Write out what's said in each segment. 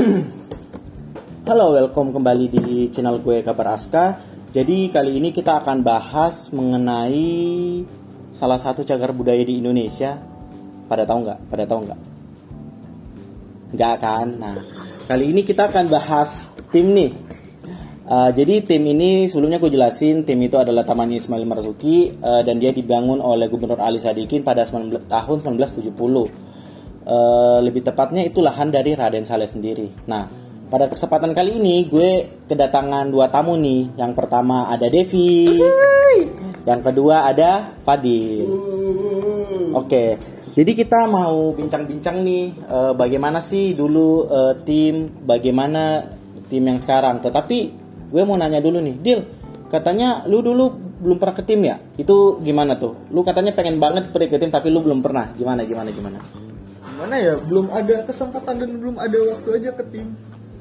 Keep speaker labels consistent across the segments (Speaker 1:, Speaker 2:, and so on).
Speaker 1: Halo, welcome kembali di channel gue Kabar Aska. Jadi kali ini kita akan bahas mengenai salah satu cagar budaya di Indonesia. Pada tahu nggak? Pada tahu nggak? Nggak kan? Nah, kali ini kita akan bahas tim nih. Uh, jadi tim ini sebelumnya gue jelasin tim itu adalah Taman Ismail Marzuki uh, dan dia dibangun oleh Gubernur Ali Sadikin pada 19, tahun 1970. Uh, lebih tepatnya itu lahan dari Raden Saleh sendiri. Nah, pada kesempatan kali ini gue kedatangan dua tamu nih. Yang pertama ada Devi. Yang kedua ada Fadil. Oke. Jadi kita mau bincang-bincang nih uh, bagaimana sih dulu uh, tim, bagaimana tim yang sekarang. Tetapi gue mau nanya dulu nih, Dil, katanya lu dulu belum pernah ke tim ya? Itu gimana tuh? Lu katanya pengen banget pergi ke tim tapi lu belum pernah. Gimana gimana gimana?
Speaker 2: Gimana ya? Belum ada kesempatan dan belum ada waktu aja ke tim.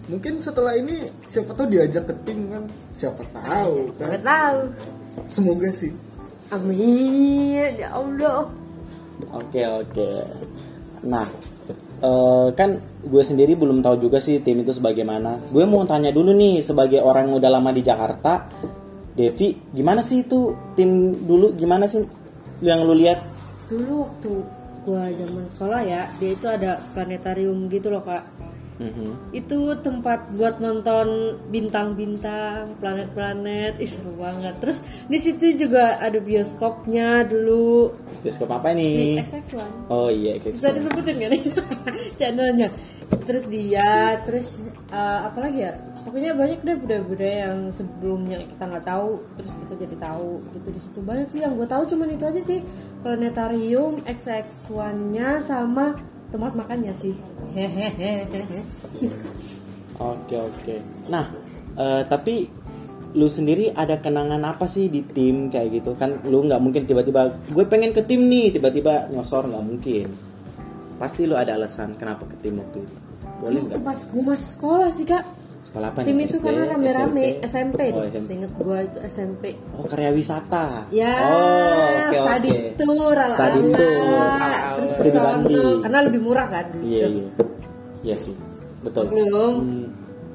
Speaker 2: Mungkin setelah ini siapa tahu diajak ke tim kan? Siapa tahu kan?
Speaker 3: Gak tahu.
Speaker 2: Semoga sih.
Speaker 3: Amin ya Allah.
Speaker 1: Oke oke. Nah, uh, kan gue sendiri belum tahu juga sih tim itu sebagaimana. Gue mau tanya dulu nih sebagai orang yang udah lama di Jakarta, Devi, gimana sih itu tim dulu? Gimana sih yang lu lihat?
Speaker 3: Dulu waktu gua zaman sekolah ya, dia itu ada planetarium gitu loh kak.
Speaker 1: Mhm.
Speaker 3: Itu tempat buat nonton bintang-bintang, planet-planet, ih seru banget. Terus di situ juga ada bioskopnya dulu.
Speaker 1: Bioskop apa
Speaker 3: Di? XX1.
Speaker 1: Oh iya,
Speaker 3: Bisa disebutin gak nih channelnya? Terus dia, terus uh, apa lagi ya? Pokoknya banyak deh budaya-budaya yang sebelumnya kita nggak tahu, terus kita jadi tahu gitu di situ banyak sih yang gue tahu cuman itu aja sih planetarium XX1-nya sama tempat makannya sih. Hehehe.
Speaker 1: Oke oke. Nah, eh, tapi lu sendiri ada kenangan apa sih di tim kayak gitu kan? Lu nggak mungkin tiba-tiba gue pengen ke tim nih tiba-tiba nyosor nggak mungkin. Pasti lu ada alasan kenapa ke tim waktu itu. Boleh nggak?
Speaker 3: pas gue masih sekolah sih kak.
Speaker 1: Sekolah apa
Speaker 3: Tim
Speaker 1: nih?
Speaker 3: itu
Speaker 1: SD,
Speaker 3: karena rame-rame SMP,
Speaker 1: Oh,
Speaker 3: deh.
Speaker 1: SMP.
Speaker 3: Seinget gue itu SMP.
Speaker 1: Oh karya wisata.
Speaker 3: Ya,
Speaker 1: Oh, oke
Speaker 3: study
Speaker 1: oke.
Speaker 3: tour
Speaker 1: Study tour.
Speaker 3: Terus
Speaker 1: Studi banding.
Speaker 3: Karena lebih murah kan.
Speaker 1: Iya iya. Iya sih. Betul.
Speaker 3: Belum.
Speaker 1: Hmm.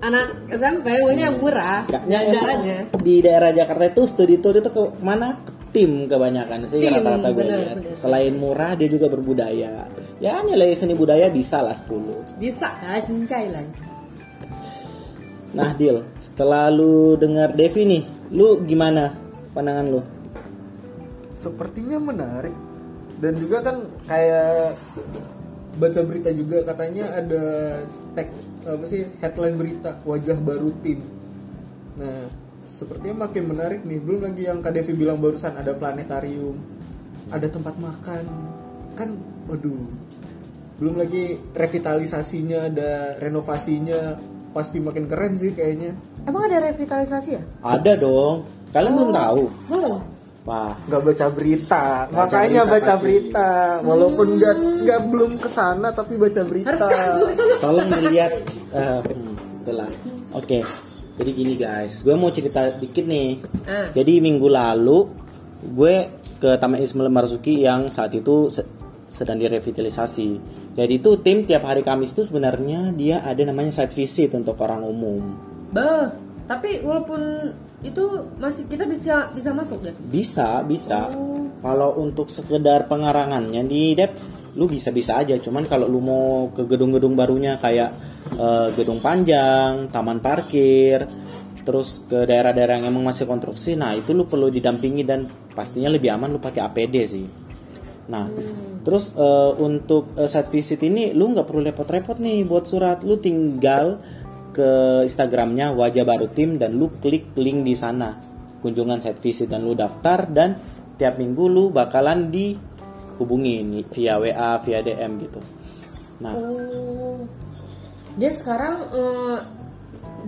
Speaker 3: Anak SMP maunya yang murah.
Speaker 1: Kayaknya
Speaker 3: Jalannya.
Speaker 1: di daerah Jakarta itu studi tour itu ke mana? Tim kebanyakan sih rata-rata gue
Speaker 3: bener,
Speaker 1: lihat.
Speaker 3: bener.
Speaker 1: Selain murah dia juga berbudaya. Ya nilai seni budaya bisa lah 10.
Speaker 3: Bisa kan cincai lah.
Speaker 1: Nah Dil, setelah lu dengar Devi nih, lu gimana pandangan lu?
Speaker 2: Sepertinya menarik dan juga kan kayak baca berita juga katanya ada tag apa sih headline berita wajah baru tim. Nah, sepertinya makin menarik nih. Belum lagi yang Kak Devi bilang barusan ada planetarium, ada tempat makan. Kan waduh. Belum lagi revitalisasinya, ada renovasinya, pasti makin keren sih kayaknya.
Speaker 3: Emang ada revitalisasi ya?
Speaker 1: Ada dong. Kalian belum tahu?
Speaker 3: Belum.
Speaker 1: Wah,
Speaker 2: nggak baca berita
Speaker 1: Baca
Speaker 2: makanya
Speaker 1: berita,
Speaker 2: baca
Speaker 1: Ci.
Speaker 2: berita walaupun nggak nggak belum ke sana tapi baca berita
Speaker 3: Harus kan
Speaker 1: tolong dilihat. eh, hmm, itulah. Oke. Jadi gini guys, gue mau cerita dikit nih.
Speaker 3: Ah.
Speaker 1: Jadi minggu lalu gue ke Taman Ismail Marzuki yang saat itu se- sedang direvitalisasi. Jadi itu tim tiap hari Kamis itu sebenarnya dia ada namanya site visit untuk orang umum.
Speaker 3: Bah, tapi walaupun itu masih kita bisa bisa masuk deh.
Speaker 1: Bisa, bisa.
Speaker 3: Oh.
Speaker 1: Kalau untuk sekedar pengarangannya di Dep, lu bisa-bisa aja. Cuman kalau lu mau ke gedung-gedung barunya kayak eh, gedung panjang, taman parkir, terus ke daerah-daerah yang emang masih konstruksi, nah itu lu perlu didampingi dan pastinya lebih aman lu pakai APD sih. Nah, terus eh, untuk eh, site visit ini lu nggak perlu repot-repot nih buat surat, lu tinggal ke Instagramnya wajah baru tim dan lu klik link di sana kunjungan site visit dan lu daftar dan tiap minggu lu bakalan dihubungin via WA via DM gitu. Nah,
Speaker 3: Oh. Dia sekarang eh,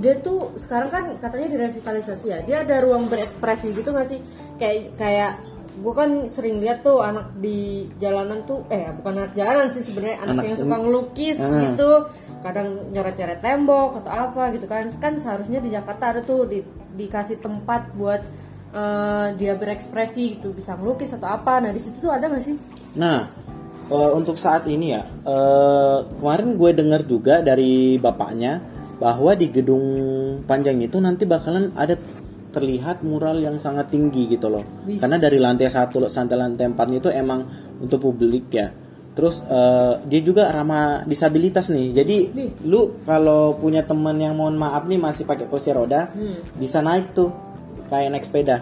Speaker 3: dia tuh sekarang kan katanya direvitalisasi ya. Dia ada ruang berekspresi gitu gak sih? Kayak kayak gue kan sering lihat tuh anak di jalanan tuh eh bukan anak jalanan sih sebenarnya anak,
Speaker 1: Anak
Speaker 3: yang suka ngelukis
Speaker 1: Ah.
Speaker 3: gitu. Kadang nyoret-nyoret tembok atau apa gitu kan. Kan seharusnya di Jakarta ada tuh di, dikasih tempat buat eh, dia berekspresi gitu bisa ngelukis atau apa. Nah di situ tuh ada gak sih?
Speaker 1: Nah eh, untuk saat ini ya, eh, kemarin gue dengar juga dari bapaknya bahwa di gedung panjang itu nanti bakalan ada terlihat mural yang sangat tinggi gitu loh.
Speaker 3: Wis.
Speaker 1: Karena dari lantai satu sampai lantai empatnya itu emang untuk publik ya. Terus eh, dia juga ramah disabilitas nih. Jadi
Speaker 3: Nih.
Speaker 1: lu kalau punya teman yang mohon maaf nih masih pakai kursi roda,
Speaker 3: Hmm.
Speaker 1: bisa naik tuh kayak naik sepeda.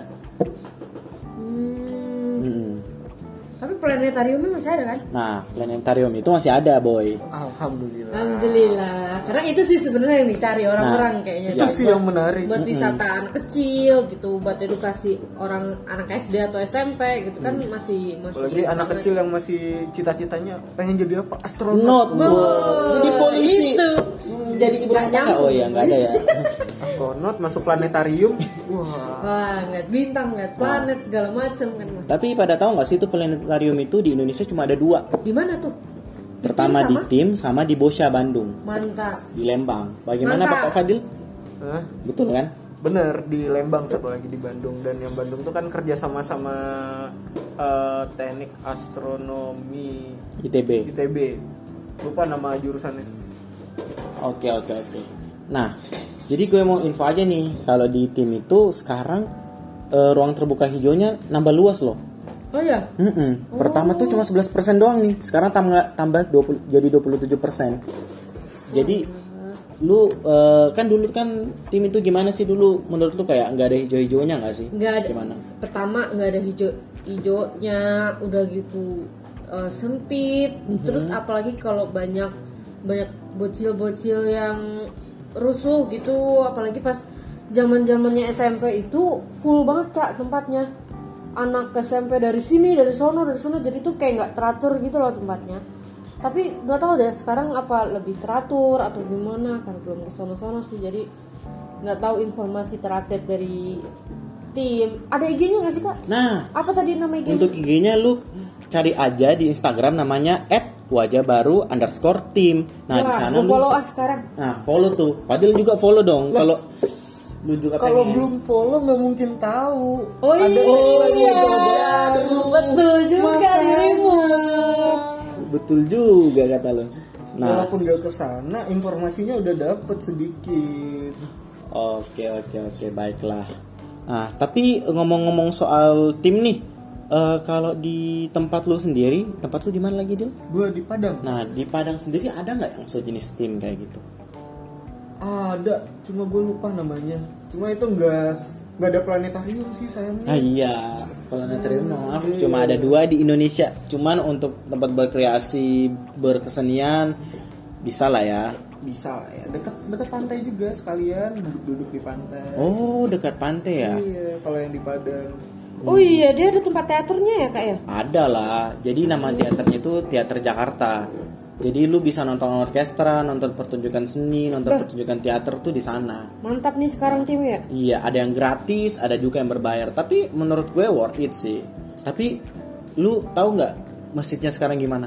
Speaker 3: Planetariumnya masih ada kan?
Speaker 1: Nah, planetarium itu masih ada, boy.
Speaker 2: Alhamdulillah.
Speaker 3: Alhamdulillah. Karena itu sih sebenarnya yang dicari orang-orang
Speaker 1: Nah,
Speaker 3: kayaknya.
Speaker 2: Itu
Speaker 3: Buat-
Speaker 2: sih yang menarik.
Speaker 3: Buat wisata anak kecil gitu, buat edukasi orang anak SD atau SMP gitu kan masih masih.
Speaker 2: Apalagi anak kecil yang masih cita-citanya pengen jadi apa? Astronot.
Speaker 1: Not,
Speaker 3: Oh.
Speaker 1: Jadi polisi.
Speaker 3: Itu.
Speaker 1: Jadi ibu rumah tangga. Oh iya, nggak ada ya.
Speaker 2: Astronot masuk planetarium. Wah.
Speaker 3: Wah, ngeliat bintang, ngeliat planet segala macem kan mas.
Speaker 1: Tapi pada tahu nggak sih itu planetarium itu di Indonesia cuma ada dua.
Speaker 3: Di mana tuh? Di
Speaker 1: Pertama
Speaker 3: tim
Speaker 1: di tim sama di Bosya Bandung,
Speaker 3: Mantap.
Speaker 1: di Lembang. Bagaimana
Speaker 3: Mantap.
Speaker 1: Bapak Fadil?
Speaker 2: Hah?
Speaker 1: Betul kan?
Speaker 2: Bener di Lembang satu lagi di Bandung dan yang Bandung tuh kan kerja sama sama eh, teknik astronomi
Speaker 1: ITB.
Speaker 2: ITB. Lupa nama jurusannya.
Speaker 1: Oke oke oke. Nah, jadi gue mau info aja nih kalau di tim itu sekarang eh, ruang terbuka hijaunya nambah luas loh.
Speaker 3: Oh ya,
Speaker 1: Mm-mm. Pertama tuh cuma 11% doang nih. Sekarang tambah tambah 20 jadi 27%. Jadi lu eh, kan dulu kan tim itu gimana sih dulu menurut lu kayak nggak ada hijau-hijaunya nggak sih?
Speaker 3: nggak ada.
Speaker 1: Gimana?
Speaker 3: Pertama nggak ada hijau hijaunya, udah gitu eh, sempit. Terus apalagi kalau banyak banyak bocil-bocil yang rusuh gitu, apalagi pas zaman zamannya SMP itu full banget kak tempatnya. Anak SMP dari sini, dari sono, dari sono, jadi tuh kayak nggak teratur gitu loh tempatnya. Tapi nggak tahu deh sekarang apa lebih teratur atau gimana kan belum ke sono-sono sih jadi nggak tahu informasi terupdate dari tim. Ada IG-nya nggak sih kak?
Speaker 1: Nah,
Speaker 3: Apa tadi nama IG-nya?
Speaker 1: untuk IG-nya lu cari aja di Instagram namanya @wajahbaru underscore tim. Nah di
Speaker 3: Wah,
Speaker 1: sana lu,
Speaker 3: follow ah sekarang.
Speaker 1: nah follow tuh. Padahal juga follow dong. Kalau lu juga
Speaker 2: Kalau belum follow nggak mungkin tahu.
Speaker 3: Oh
Speaker 2: Ada
Speaker 3: iya,
Speaker 2: lagi
Speaker 3: iya.
Speaker 2: yang baru.
Speaker 3: betul juga
Speaker 2: Makanya.
Speaker 3: dirimu.
Speaker 1: Betul juga kata lu. Nah,
Speaker 2: Walaupun gak ke sana, informasinya udah dapet sedikit.
Speaker 1: Oke oke oke baiklah. Nah tapi ngomong-ngomong soal tim nih, eh, kalau di tempat lu sendiri, tempat lu di mana lagi Dil?
Speaker 2: Gue di Padang.
Speaker 1: Nah di Padang sendiri ada nggak yang sejenis tim kayak gitu?
Speaker 2: Ada, cuma gue lupa namanya. Cuma itu nggak nggak ada planetarium sih sayangnya.
Speaker 1: Ah iya, planetarium maaf
Speaker 2: Iya.
Speaker 1: cuma ada dua di Indonesia. Cuman untuk tempat berkreasi, berkesenian bisa lah ya.
Speaker 2: Bisa lah ya, dekat dekat pantai juga sekalian duduk-duduk di pantai.
Speaker 1: Oh dekat pantai ya?
Speaker 2: Iya, kalau yang di Padang.
Speaker 3: Oh iya, dia ada tempat teaternya ya kak ya?
Speaker 1: Ada lah. Jadi nama teaternya itu Teater Jakarta. Jadi lu bisa nonton orkestra, nonton pertunjukan seni, nonton pertunjukan teater tuh di sana.
Speaker 3: Mantap nih sekarang tim ya.
Speaker 1: Iya, ada yang gratis, ada juga yang berbayar. Tapi menurut gue worth it sih. Tapi lu tahu nggak masjidnya sekarang gimana?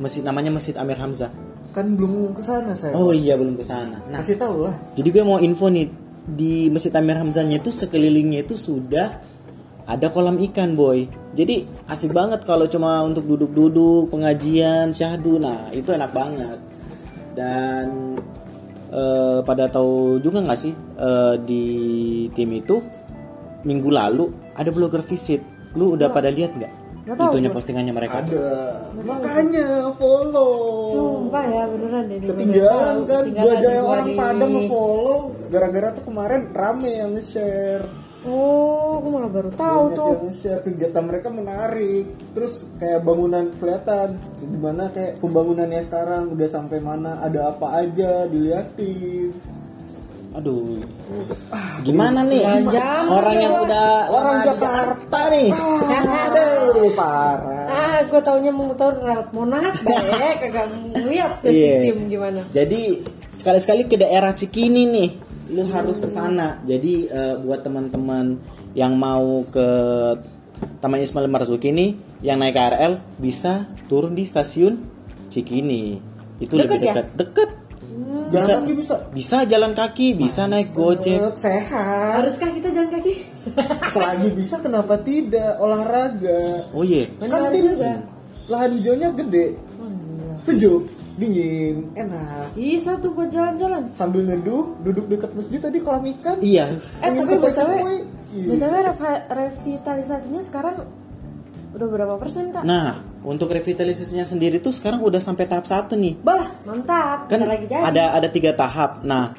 Speaker 1: Masjid namanya Masjid Amir Hamzah.
Speaker 2: Kan belum ke sana saya.
Speaker 1: Oh iya belum ke sana. Nah,
Speaker 2: Kasih tahu lah.
Speaker 1: jadi gue mau info nih di Masjid Amir Hamzahnya itu sekelilingnya itu sudah ada kolam ikan boy. Jadi asik banget kalau cuma untuk duduk-duduk pengajian syahdu. Nah itu enak banget. Dan eh, pada tahu juga nggak sih eh, di tim itu minggu lalu ada blogger visit. Lu udah pada lihat nggak?
Speaker 3: Tahu
Speaker 1: Itunya
Speaker 3: gua.
Speaker 1: postingannya mereka.
Speaker 2: Ada. Makanya follow.
Speaker 3: Sumpah ya beneran deh. ini
Speaker 2: Ketinggalan kan gue
Speaker 3: Ketinggalan
Speaker 2: aja orang
Speaker 3: nih.
Speaker 2: Padang nge-follow gara-gara tuh kemarin rame yang nge-share.
Speaker 3: Oh, aku malah baru tahu
Speaker 2: Banyak
Speaker 3: tuh.
Speaker 2: yang nge-share kegiatan mereka menarik. Terus kayak bangunan kelihatan gimana kayak pembangunannya sekarang udah sampai mana, ada apa aja diliatin.
Speaker 1: Aduh, gimana nih
Speaker 3: Jalan-jalan
Speaker 1: orang yang udah
Speaker 2: Orang Jakarta
Speaker 1: nih?
Speaker 2: Aduh, parah.
Speaker 3: Ah, gue taunya mau motor lewat Monas deh, kagak lihat tuh si
Speaker 1: Iya.
Speaker 3: tim gimana.
Speaker 1: Jadi sekali-sekali ke daerah Cikini nih, lu harus ke sana. Jadi eh, buat teman-teman yang mau ke Taman Ismail Marzuki nih, yang naik KRL bisa turun di stasiun Cikini. Itu
Speaker 3: Deket
Speaker 1: lebih
Speaker 3: ya?
Speaker 1: dekat.
Speaker 2: Jalan kaki bisa.
Speaker 1: Bisa jalan kaki, bisa naik gojek.
Speaker 2: Sehat.
Speaker 3: Haruskah kita jalan kaki?
Speaker 2: Selagi bisa kenapa tidak olahraga.
Speaker 1: Oh iya.
Speaker 3: Kan
Speaker 2: Kan tim
Speaker 3: juga.
Speaker 2: lahan hijaunya gede
Speaker 3: Oh, iya.
Speaker 2: sejuk dingin enak
Speaker 3: Bisa tuh buat jalan-jalan.
Speaker 2: sambil neduh duduk dekat masjid tadi kolam ikan
Speaker 1: Iya.
Speaker 3: Eh
Speaker 2: Angin
Speaker 3: tapi btw.
Speaker 2: Iya.
Speaker 3: btw rev- revitalisasinya sekarang udah berapa persen kak?
Speaker 1: Nah, untuk revitalisasinya sendiri tuh sekarang udah sampai tahap satu nih.
Speaker 3: Bah mantap.
Speaker 1: Kan
Speaker 3: lagi jadi.
Speaker 1: ada ada tiga tahap. Nah,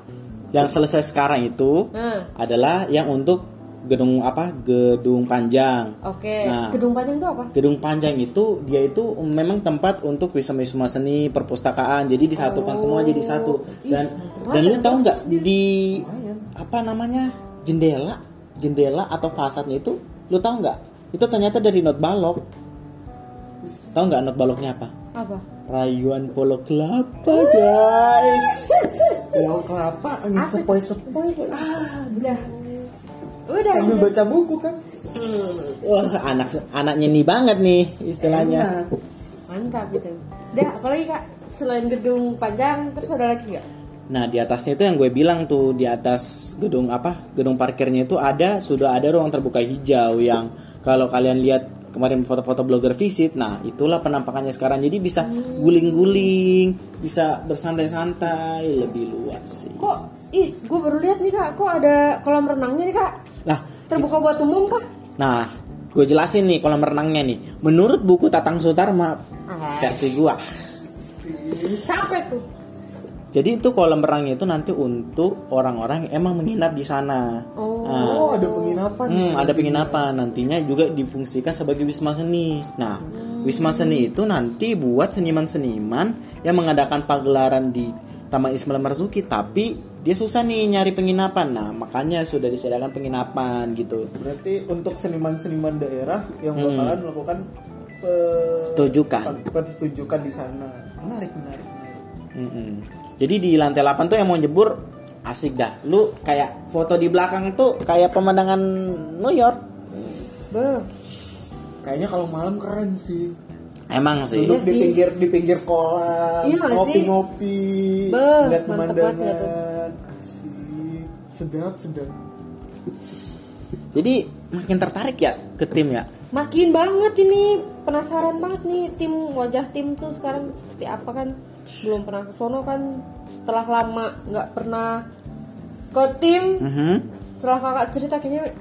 Speaker 1: yang selesai sekarang itu
Speaker 3: Nah,
Speaker 1: adalah yang untuk gedung apa? Gedung panjang.
Speaker 3: oke.
Speaker 1: Nah.
Speaker 3: Gedung panjang itu apa?
Speaker 1: Gedung panjang itu dia itu memang tempat untuk wisma-wisma seni, perpustakaan. Jadi disatukan
Speaker 3: Oh.
Speaker 1: semua jadi satu. Dan
Speaker 3: mantap
Speaker 1: dan lu
Speaker 3: banget.
Speaker 1: tahu nggak di apa namanya jendela, jendela atau fasadnya itu, lu tahu nggak? Itu ternyata dari not balok. Tahu nggak not baloknya apa?
Speaker 3: Apa?
Speaker 1: Rayuan polo kelapa, guys.
Speaker 2: pulau kelapa angin
Speaker 3: Apa?
Speaker 2: sepoi-sepoi ah
Speaker 3: Udah. Udah.
Speaker 2: sambil baca buku kan
Speaker 1: Wah, anak anaknya nih banget nih istilahnya.
Speaker 2: Enak.
Speaker 3: Mantap gitu. Udah, apalagi kak? Selain gedung panjang, terus ada lagi nggak?
Speaker 1: Nah di atasnya itu yang gue bilang tuh di atas gedung apa gedung parkirnya itu ada sudah ada ruang terbuka hijau yang kalau kalian lihat kemarin foto-foto blogger visit, nah itulah penampakannya sekarang jadi bisa guling-guling, bisa bersantai-santai lebih luas sih.
Speaker 3: Kok? Ih, gue baru lihat nih kak. Kok ada kolam renangnya nih kak?
Speaker 1: Nah,
Speaker 3: Terbuka buat umum kak?
Speaker 1: nah gue jelasin nih kolam renangnya nih. Menurut buku Tatang Sutarma
Speaker 3: Ah,
Speaker 1: versi gua,
Speaker 3: capek tuh.
Speaker 1: Jadi itu kolam renangnya itu nanti untuk orang-orang yang emang menginap di sana.
Speaker 3: Oh.
Speaker 1: Nah,
Speaker 2: oh ada penginapan
Speaker 1: Hmm,
Speaker 2: nih
Speaker 1: ada penginapan nantinya juga difungsikan sebagai wisma seni. Nah, wisma seni itu nanti buat seniman-seniman yang mengadakan pagelaran di Taman Ismail Marzuki, tapi dia susah nih nyari penginapan. Nah, makanya sudah disediakan penginapan gitu.
Speaker 2: berarti untuk seniman-seniman daerah yang
Speaker 1: Hmm.
Speaker 2: bakalan melakukan pe-
Speaker 1: Pertunjukan.
Speaker 2: pertunjukan di sana menarik menarik menarik
Speaker 1: Mm-mm. Jadi di lantai 8 tuh yang mau nyebur asik dah. Lu kayak foto di belakang tuh kayak pemandangan New York.
Speaker 3: Beuh.
Speaker 2: kayaknya kalau malam keren sih
Speaker 1: Emang sih.
Speaker 2: duduk
Speaker 3: Iya
Speaker 2: di
Speaker 3: sih.
Speaker 2: pinggir di pinggir kolam
Speaker 3: Iya
Speaker 2: ngopi-ngopi lihat pemandangan asik sedap sedap
Speaker 1: Jadi makin tertarik ya ke tim ya.
Speaker 3: Makin banget ini penasaran banget nih tim wajah tim tuh sekarang seperti apa kan belum pernah ke sono kan setelah lama nggak pernah ke tim
Speaker 1: Mhm.
Speaker 3: setelah kakak cerita kayaknya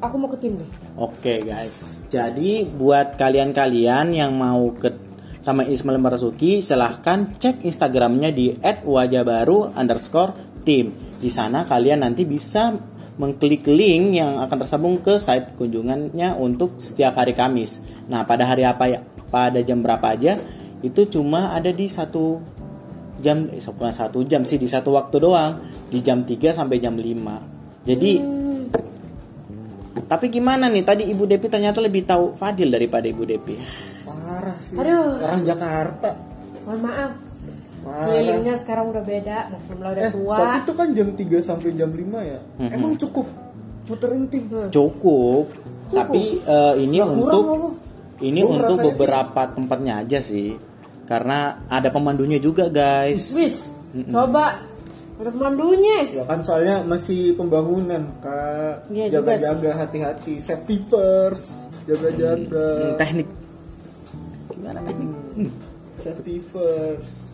Speaker 3: aku mau ke tim deh
Speaker 1: Oke guys, jadi buat kalian-kalian yang mau ke Taman Ismail Marzuki, silahkan cek Instagramnya di @wajahbaru underscore tim. Di sana kalian nanti bisa mengklik link yang akan tersambung ke site kunjungannya untuk setiap hari Kamis. Nah pada hari apa ya? Pada jam berapa aja? Itu cuma ada di satu jam, eh, bukan satu jam sih di satu waktu doang, di jam 3 sampai jam 5 Jadi tapi gimana nih? Tadi Ibu Depi ternyata lebih tahu Fadil daripada Ibu Depi.
Speaker 2: parah sih
Speaker 3: Aduh.
Speaker 2: orang Jakarta
Speaker 3: mohon maaf kelilingnya sekarang udah beda maklum lah udah
Speaker 2: eh
Speaker 3: tua
Speaker 2: tapi itu kan jam 3 sampai jam 5 ya
Speaker 1: Mhm.
Speaker 2: emang cukup muterin tim
Speaker 3: Hmm.
Speaker 1: Cukup. Tapi eh, ini
Speaker 2: kurang
Speaker 1: untuk ini
Speaker 2: Gua
Speaker 1: untuk
Speaker 2: ngerasanya sih-
Speaker 1: beberapa tempatnya aja sih. Karena ada pemandunya juga, guys.
Speaker 3: wis coba. Udah pemandunya.
Speaker 2: Ya kan soalnya masih pembangunan kak.
Speaker 3: Iya
Speaker 2: jaga-jaga hati-hati. Safety first jaga-jaga.
Speaker 1: Hmm, teknik. Gimana teknik?
Speaker 2: Hmm, safety first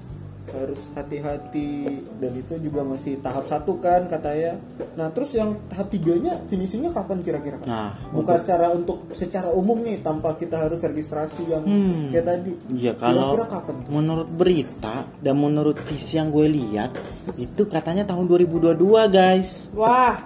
Speaker 2: harus hati-hati dan itu juga masih tahap satu kan katanya nah terus yang tahap tiganya finishingnya kapan kira-kira Kak?
Speaker 1: Nah,
Speaker 2: bukan secara untuk secara umum nih tanpa kita harus registrasi yang
Speaker 1: Hmm.
Speaker 2: kayak tadi
Speaker 1: Iya kalau
Speaker 2: kira-kira kapan tuh?
Speaker 1: menurut berita dan menurut visi yang gue lihat itu katanya tahun 2022 guys.
Speaker 3: wah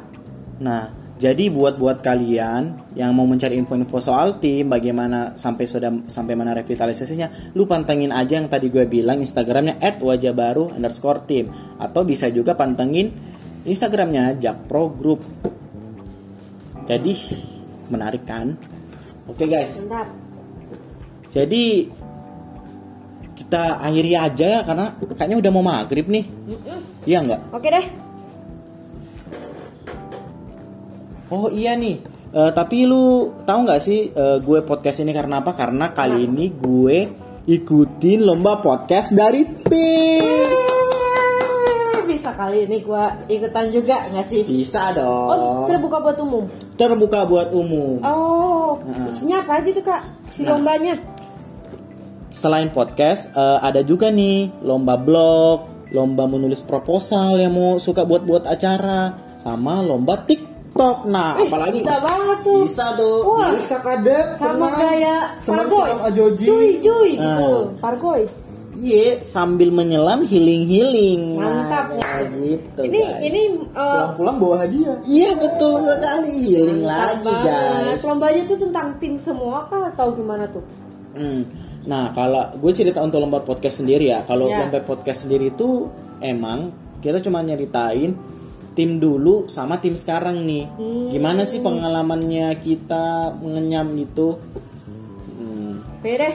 Speaker 1: Nah, jadi buat buat kalian yang mau mencari info-info soal tim, bagaimana sampai sudah sampai mana revitalisasinya, lu pantengin aja yang tadi gue bilang Instagramnya @wajahbaru underscore tim atau bisa juga pantengin Instagramnya Jakpro Group. Jadi menarik kan? Oke guys,
Speaker 3: mantap
Speaker 1: jadi kita akhiri aja ya karena kayaknya udah mau maghrib nih. Iya nggak?
Speaker 3: oke deh
Speaker 1: Oh iya nih, Eh, tapi lu tahu nggak sih eh, gue podcast ini karena apa? Karena kali ini gue ikutin lomba podcast dari tim.
Speaker 3: Bisa kali ini gua ikutan juga nggak sih
Speaker 1: Bisa
Speaker 3: oh
Speaker 1: dong.
Speaker 3: terbuka buat umum
Speaker 1: Terbuka buat umum.
Speaker 3: oh
Speaker 1: Heeh.
Speaker 3: isinya apa aja tuh kak si
Speaker 1: Nah.
Speaker 3: lombanya
Speaker 1: selain podcast eh, ada juga nih lomba blog, lomba menulis proposal yang mau suka buat-buat acara, sama lomba TikTok. Nah,
Speaker 3: Ih,
Speaker 1: apalagi
Speaker 3: bisa banget tuh.
Speaker 1: bisa tuh.
Speaker 3: Wah,
Speaker 2: Bisa kadang
Speaker 3: sama kayak
Speaker 2: senang ajoji.
Speaker 3: Cuy, cuy gitu.
Speaker 1: Ah.
Speaker 3: Pargoy.
Speaker 1: Iya, sambil menyelam healing-healing.
Speaker 3: Mantap
Speaker 1: nah, kayak gitu.
Speaker 3: Ini
Speaker 1: guys.
Speaker 3: ini uh,
Speaker 2: Pulang-pulang bawa hadiah.
Speaker 1: Iya betul sekali healing
Speaker 3: mantap
Speaker 1: lagi
Speaker 3: banget.
Speaker 1: guys.
Speaker 3: Lombanya tuh tentang tim semua kah atau gimana tuh?
Speaker 1: Hmm. Nah kalau gue cerita untuk lomba podcast sendiri ya, kalau
Speaker 3: Ya.
Speaker 1: lomba podcast sendiri itu emang kita cuma nyeritain tim dulu sama tim sekarang nih.
Speaker 3: Hmm.
Speaker 1: Gimana sih pengalamannya kita mengenyam gitu? Hmm.
Speaker 3: Oke deh.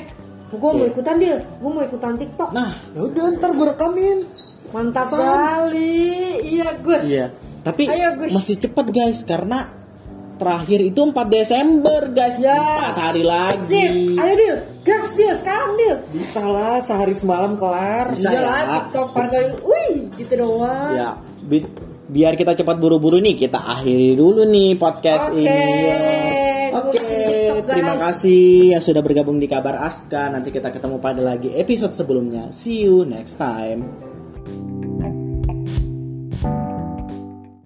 Speaker 3: Gue mau ikutan Bil. Gue mau ikutan TikTok.
Speaker 1: Nah,
Speaker 2: Ya udah ntar gue rekamin.
Speaker 3: Mantap
Speaker 2: Sans.
Speaker 3: sekali. Iya, Gus.
Speaker 1: iya. Tapi
Speaker 3: Ayo, Gus.
Speaker 1: masih cepet guys karena terakhir itu 4 Desember guys.
Speaker 3: Ya.
Speaker 1: 4 hari lagi.
Speaker 3: Sip. Ayo Dil. Gas Dil sekarang Dil.
Speaker 2: Bisa lah sehari semalam kelar.
Speaker 1: Bisa
Speaker 3: Iya
Speaker 1: ya.
Speaker 3: lah, TikTok Pargoy. Wih, gitu doang.
Speaker 1: Ya, bi- biar kita cepat buru-buru nih, kita akhiri dulu nih podcast
Speaker 3: Oke.
Speaker 1: ini. ya. Oke,
Speaker 3: guys.
Speaker 1: terima kasih yang sudah bergabung di Kabar Aska. Nanti kita ketemu pada lagi episode sebelumnya. See you next time.